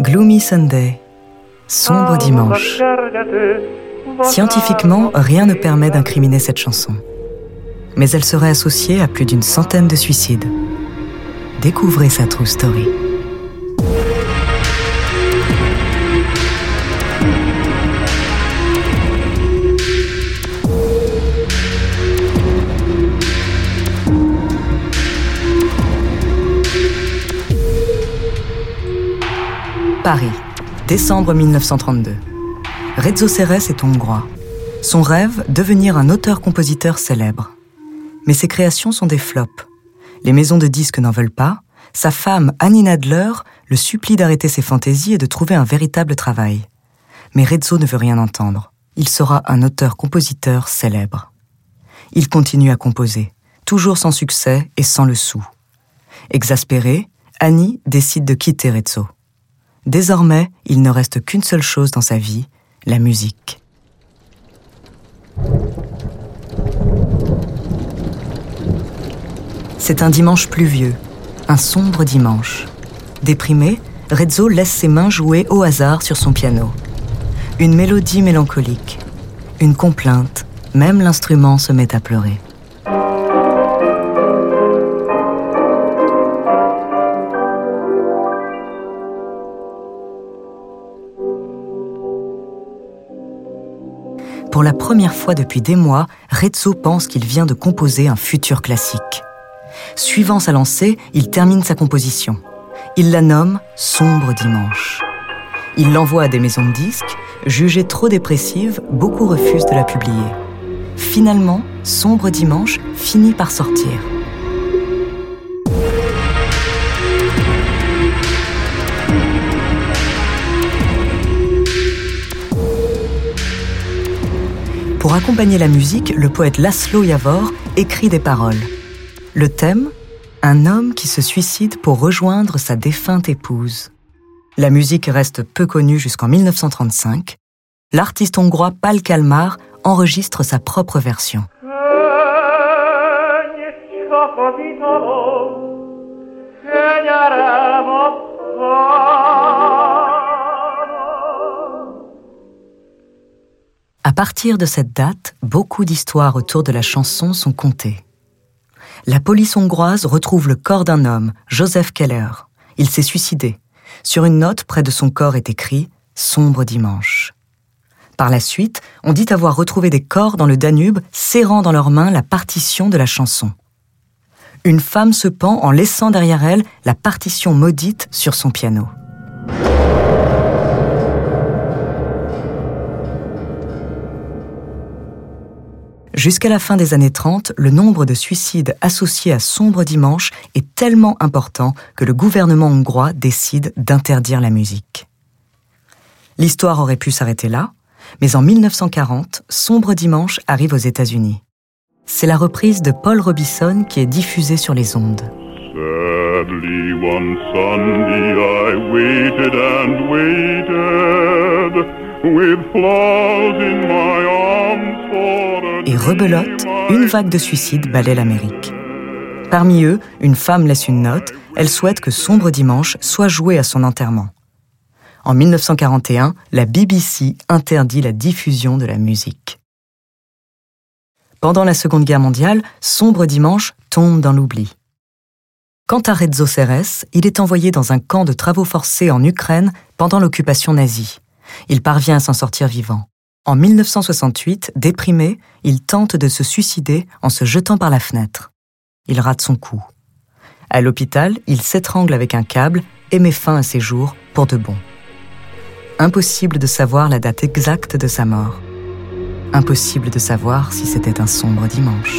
Gloomy Sunday, sombre dimanche. Scientifiquement, rien ne permet d'incriminer cette chanson. Mais elle serait associée à plus d'une centaine de suicides. Découvrez sa true story. Paris, décembre 1932. Rezzo Serres est hongrois. Son rêve, devenir un auteur-compositeur célèbre. Mais ses créations sont des flops. Les maisons de disques n'en veulent pas. Sa femme, Annie Nadler, le supplie d'arrêter ses fantaisies et de trouver un véritable travail. Mais Rezzo ne veut rien entendre. Il sera un auteur-compositeur célèbre. Il continue à composer, toujours sans succès et sans le sou. Exaspéré, Annie décide de quitter Rezzo. Désormais, il ne reste qu'une seule chose dans sa vie, la musique. C'est un dimanche pluvieux, un sombre dimanche. Déprimé, Rezzo laisse ses mains jouer au hasard sur son piano. Une mélodie mélancolique, une complainte, même l'instrument se met à pleurer. Pour la première fois depuis des mois, Rezzo pense qu'il vient de composer un futur classique. Suivant sa lancée, il termine sa composition. Il la nomme Sombre Dimanche. Il l'envoie à des maisons de disques. Jugée trop dépressive, beaucoup refusent de la publier. Finalement, Sombre Dimanche finit par sortir. Pour accompagner la musique, le poète Laszlo Yavor écrit des paroles. Le thème Un homme qui se suicide pour rejoindre sa défunte épouse. La musique reste peu connue jusqu'en 1935. L'artiste hongrois Pal Kalmar enregistre sa propre version. À partir de cette date, beaucoup d'histoires autour de la chanson sont contées. La police hongroise retrouve le corps d'un homme, Joseph Keller. Il s'est suicidé. Sur une note près de son corps est écrit Sombre dimanche. Par la suite, on dit avoir retrouvé des corps dans le Danube serrant dans leurs mains la partition de la chanson. Une femme se pend en laissant derrière elle la partition maudite sur son piano. Jusqu'à la fin des années 30, le nombre de suicides associés à Sombre Dimanche est tellement important que le gouvernement hongrois décide d'interdire la musique. L'histoire aurait pu s'arrêter là, mais en 1940, Sombre Dimanche arrive aux États-Unis. C'est la reprise de Paul Robinson qui est diffusée sur les ondes. Rebelote, une vague de suicides balaie l'Amérique. Parmi eux, une femme laisse une note, elle souhaite que Sombre Dimanche soit joué à son enterrement. En 1941, la BBC interdit la diffusion de la musique. Pendant la Seconde Guerre mondiale, Sombre Dimanche tombe dans l'oubli. Quant à Rezzo Serres, il est envoyé dans un camp de travaux forcés en Ukraine pendant l'occupation nazie. Il parvient à s'en sortir vivant. En 1968, déprimé, il tente de se suicider en se jetant par la fenêtre. Il rate son coup. À l'hôpital, il s'étrangle avec un câble et met fin à ses jours pour de bon. Impossible de savoir la date exacte de sa mort. Impossible de savoir si c'était un sombre dimanche.